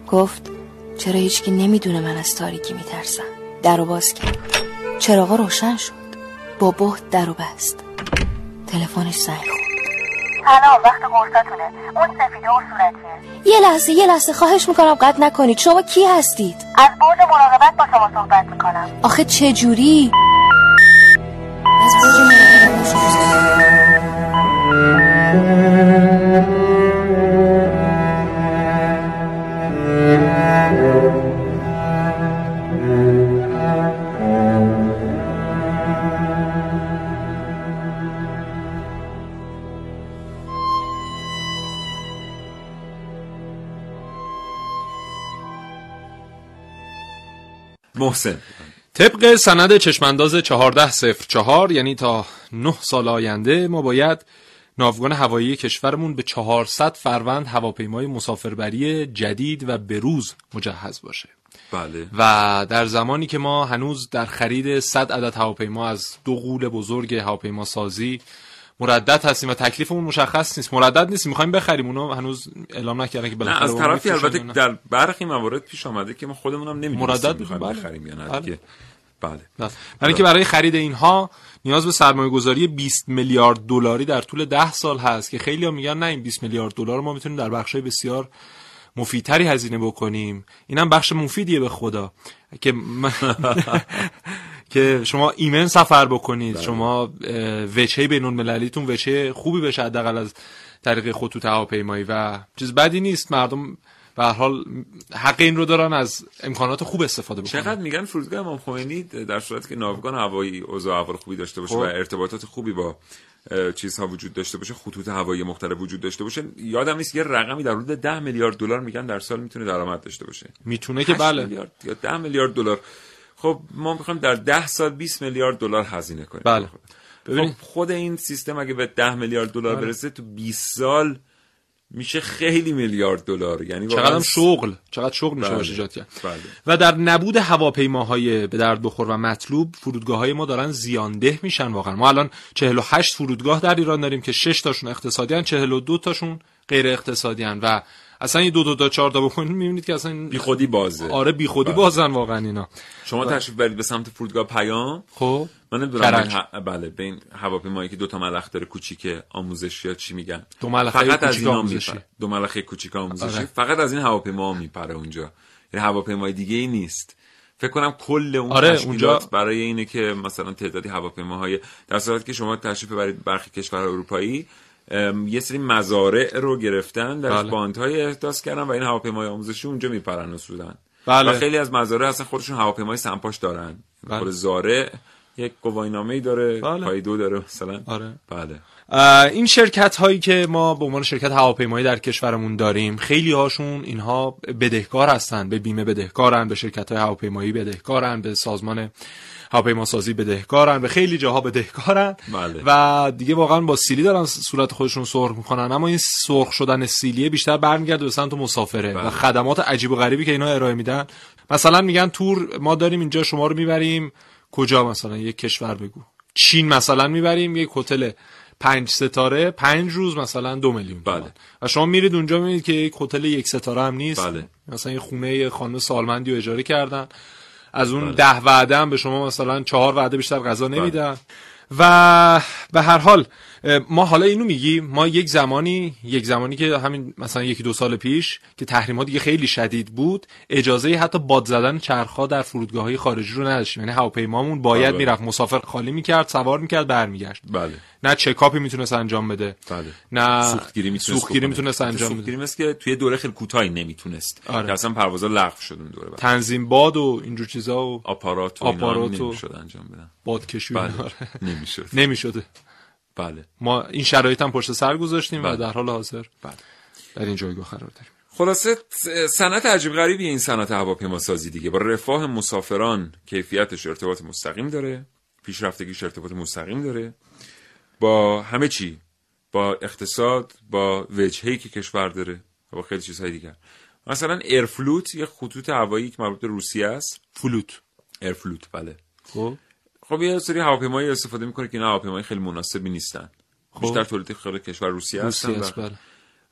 گفت چرا هیچکی نمی‌دونه من از تاریکی میترسم. در باز کرد. چراغا روشن شد. با بهت در رو بست. تلفنش زنگ خورد. سلام وقت قرصتونه اون سفیده و صورتیه. یه لحظه یه لحظه. خواهش می‌کنم قطع نکنید. شما کی هستید؟ از برج مراقبت با شما صحبت می‌کنم. آخه چه جوری از محسن. طبق سند چشمانداز 1404 یعنی تا 9 سال آینده ما باید ناوگان هوایی کشورمون به 400 فروند هواپیمای مسافربری جدید و بروز مجهز باشه. بله. و در زمانی که ما هنوز در خرید 100 عدد هواپیما از دو قول بزرگ هواپیما سازی مردد هستیم و تکلیفمون مشخص نیست. مردد نیست. می‌خوایم بخریم. اونو هنوز اعلام نکردن که بالاخره از طرفی البته در برخی موارد پیش آمده که ما خودمون هم نمی‌دونیم مردد می‌خوایم بله. بخریم یا نه بله. بله. برای اینکه برای خرید اینها نیاز به سرمایه گذاری 20 میلیارد دلاری در طول 10 سال هست که خیلی ها میگن نه این 20 میلیارد دلار ما می‌تونیم در بخشای بسیار مفیدتری هزینه بکنیم. اینم بخش مفیدیه به خدا. که که شما ایمن سفر بکنید. بله. شما وچه بین المللیتون وچه خوبی بشه حداقل از طریق خطوط هواپیمایی و چیز بدی نیست. مردم به حال حق این رو دارن از امکانات خوب استفاده بکنن. چقدر میگن فرودگاه امام خمینی؟ در صورتی که ناوگان هوایی اوضاع احوال خوبی داشته باشه خب. و ارتباطات خوبی با چیزها وجود داشته باشه خطوط هوایی مختلف وجود داشته باشه یادم نیست یه رقمی در حدود 10 میلیارد دلار میگن در سال می‌تونه درآمد داشته باشه. می‌تونه که بله. میلیارد یا 10 میلیارد دلار. خب ما می‌خوایم در 10 سال 20 میلیارد دلار هزینه کنیم. بله. خب خود این سیستم اگه به 10 میلیارد دلار بله. برسه تو 20 سال میشه خیلی میلیارد دلار. یعنی چقدر شغل چقدر شغل میشه باشه ایجاد کرد. بله. و در نبود هواپیماهای به درد بخور و مطلوب فرودگاه های ما دارن زیانده میشن واقعا. ما الان 48 فرودگاه در ایران داریم که 6 تاشون اقتصادی ان 42 تاشون غیر اقتصادی ان و اصلا یه دو دو تا چهار تا بکنید می‌بینید که اصلا بی خودی بازه. آره بی خودی بله. بازن واقعا اینا. شما تشریف برید به سمت فرودگاه پیام. خب. من نمی‌دونم بله بین هواپیمایی که دو تا ملخ داره کوچیک آموزشی یا چی میگن؟ دو ملخ فقط از اینا آموزشی. دو ملخ کوچیک آموزشی. آره. فقط از این هواپیما میپره اونجا. یعنی هواپیمای دیگه ای نیست. فکر کنم کل اون آره تشکیلات اونجا... برای اینه که مثلا تعدادی هواپیماهای در صورتی که شما تشریف برید برخی کشور اروپایی یه سری مزارع رو گرفتن در بله. باندهای احداث کردن و این هواپیمای آموزشی اونجا میپرن و سودن بله. و خیلی از مزارع اصلا خودشون هواپیمای سمپاش دارن بله. خود زارع یک گواهینامه ای داره بله. پایدو داره مثلا آره. بله این شرکت هایی که ما به عنوان شرکت هواپیمایی در کشورمون داریم خیلی هاشون اینها بدهکار هستن به بیمه بدهکارن به شرکت های هواپیمایی بدهکارن به سازمان هواپیما سازی بدهکارن به خیلی جاها بدهکارن. بله. و دیگه واقعا با سیلی دارن صورت خودشون سرخ می‌کنن. اما این سرخ شدن سیلیه بیشتر برمیگرده به سمت مسافره بله. و خدمات عجیب و غریبی که اینا ارائه میدن. مثلا میگن تور ما داریم اینجا شما رو می‌بریم. کجا مثلا؟ یک کشور بگو. چین مثلا می‌بریم. یک هتل پنج ستاره. پنج روز مثلا دو میلیون بله. و شما میرید اونجا می‌بینید که یک هتل یک ستاره هم نیست. بله. مثلا یه خونه خانم سالمندی رو اجاره کردن. از اون بله. ده وعده هم به شما مثلا چهار وعده بیشتر غذا نمیدن و به هر حال ما حالا اینو میگیم ما یک زمانی یک زمانی که همین مثلا یکی دو سال پیش که تحریمات دیگه خیلی شدید بود اجازه حتی باد زدن چرخها در فرودگاه های خارجی رو نداشتیم. یعنی هواپیمامون باید بله. می‌رفت مسافر خالی می‌کرد سوار می‌کرد برمیگشت. بله. نه چکاپی می‌تونست انجام بده. بله. نه سوختگیری می‌تونست سوختگیری. می‌تونست انجام سوختگیری بده. مثل که توی دوره خیلی کوتاهی نمی‌تونست. آره. که اصلا پروازا لغو شد اون دوره بعد. تنظیم باد و اینجور چیزا و آپارات و آپارات و نمی‌شد انجام بدن. بادکشی بله. آره. نمی‌شد. نمی‌شده. بله. ما این شرایط هم پشت سر گذاشتیم و بله. در حال حاضر. بله. در این جایگاه قرار داریم. خلاصه صنعت عجیب غریبی این صنعت هواپیما سازی دیگه. با رفاه مسافران کیفیتش ارتباط مستقیم داره پیشرفتگیش ارتباط مستقیم داره. با همه چی با اقتصاد با وجهی که کشور داره و با خیلی چیزهای دیگر. مثلا ایرفلوت یه خطوط هوایی که مربوط به روسیه است. فلوت. ایرفلوت بله. خب. خب یه سری هواپیمایی استفاده می‌کنه که این هواپیمای خیلی مناسبی نیستن. خب. بیشتر تولید خیلی کشور روسیه هستن بله.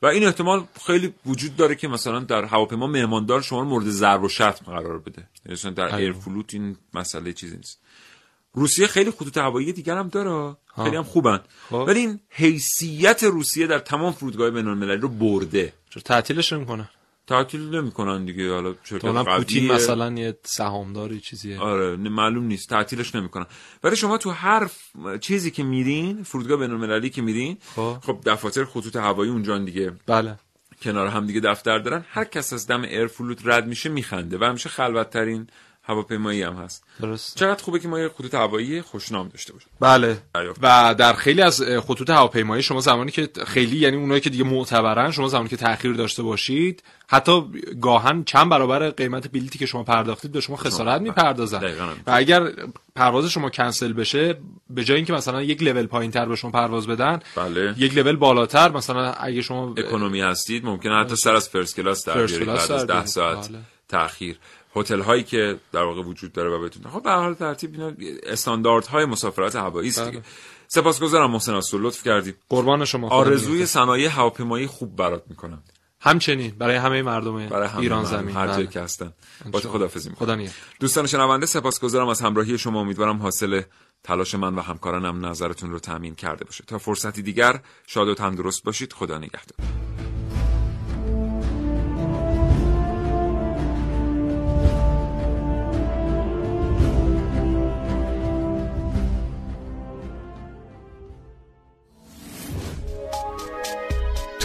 و این احتمال خیلی وجود داره که مثلا در هواپیما مهماندار شما مورد ضرب و شتم قرار بده. یعنی مثلا در ایوه. ایرفلوت این مسئله چیزی نیست. روسیه خیلی خطوط هوایی دیگر هم داره. خیلی هم خوبن. خب. ولی این حیثیت روسیه در تمام فرودگاه بین المللی رو برده. چرا تعطیلش نمی‌کنن تعطیل نمی‌کنن دیگه. حالا شرکت پوتین. مثلا یه سهامداری چیزیه. آره معلوم نیست. تعطیلش نمی‌کنن. ولی شما تو هر ف- چیزی که میرین فرودگاه بین المللی که میرین خب. خب دفاتر خطوط هوایی اونجا دیگه. بله. کنار هم دیگه دفتر دارن. هر کس از دم ایرفلوت رد میشه میخنده. و همیشه خلوت ترین هواپیمایی هم هست. درست چقدر خوبه که ما یه خطوط هوایی خوشنام داشته باشیم. بله. دریافت. و در خیلی از خطوط هواپیمایی شما زمانی که خیلی یعنی اونایی که دیگه معتبرن شما زمانی که تأخیر داشته باشید حتی گاهن چند برابر قیمت بلیتی که شما پرداختید به شما خسارت می‌پردازن. و اگر پرواز شما کنسل بشه به جای اینکه مثلا یک لول پایین تر به شما پرواز بدن بله. یک لول بالاتر مثلا اگه شما اکونومی هستید ممکنه حتی سر از فرست کلاس در بیارید. بعد از در ده بیارید. ساعت بله. تاخیر هتل هایی که در واقع وجود داره و بتونه خب به حال ترتیب اینا استانداردهای مسافرت هوایی است بله. دیگه سپاسگزارم محسن از لطف کردی قربان شما آرزوی. صنایع هواپیمایی خوب برات می‌کنم همچنین برای همه مردم برای همه ایران زمین هر بله. جایی که هستن با می‌کنم. خدا نگهدار. دوستان شنونده سپاسگزارم از همراهی شما امیدوارم حاصل تلاش من و همکارانم نظرتون رو تامین کرده باشه تا فرصتی دیگر شاد و تندرست باشید خدا نگهدار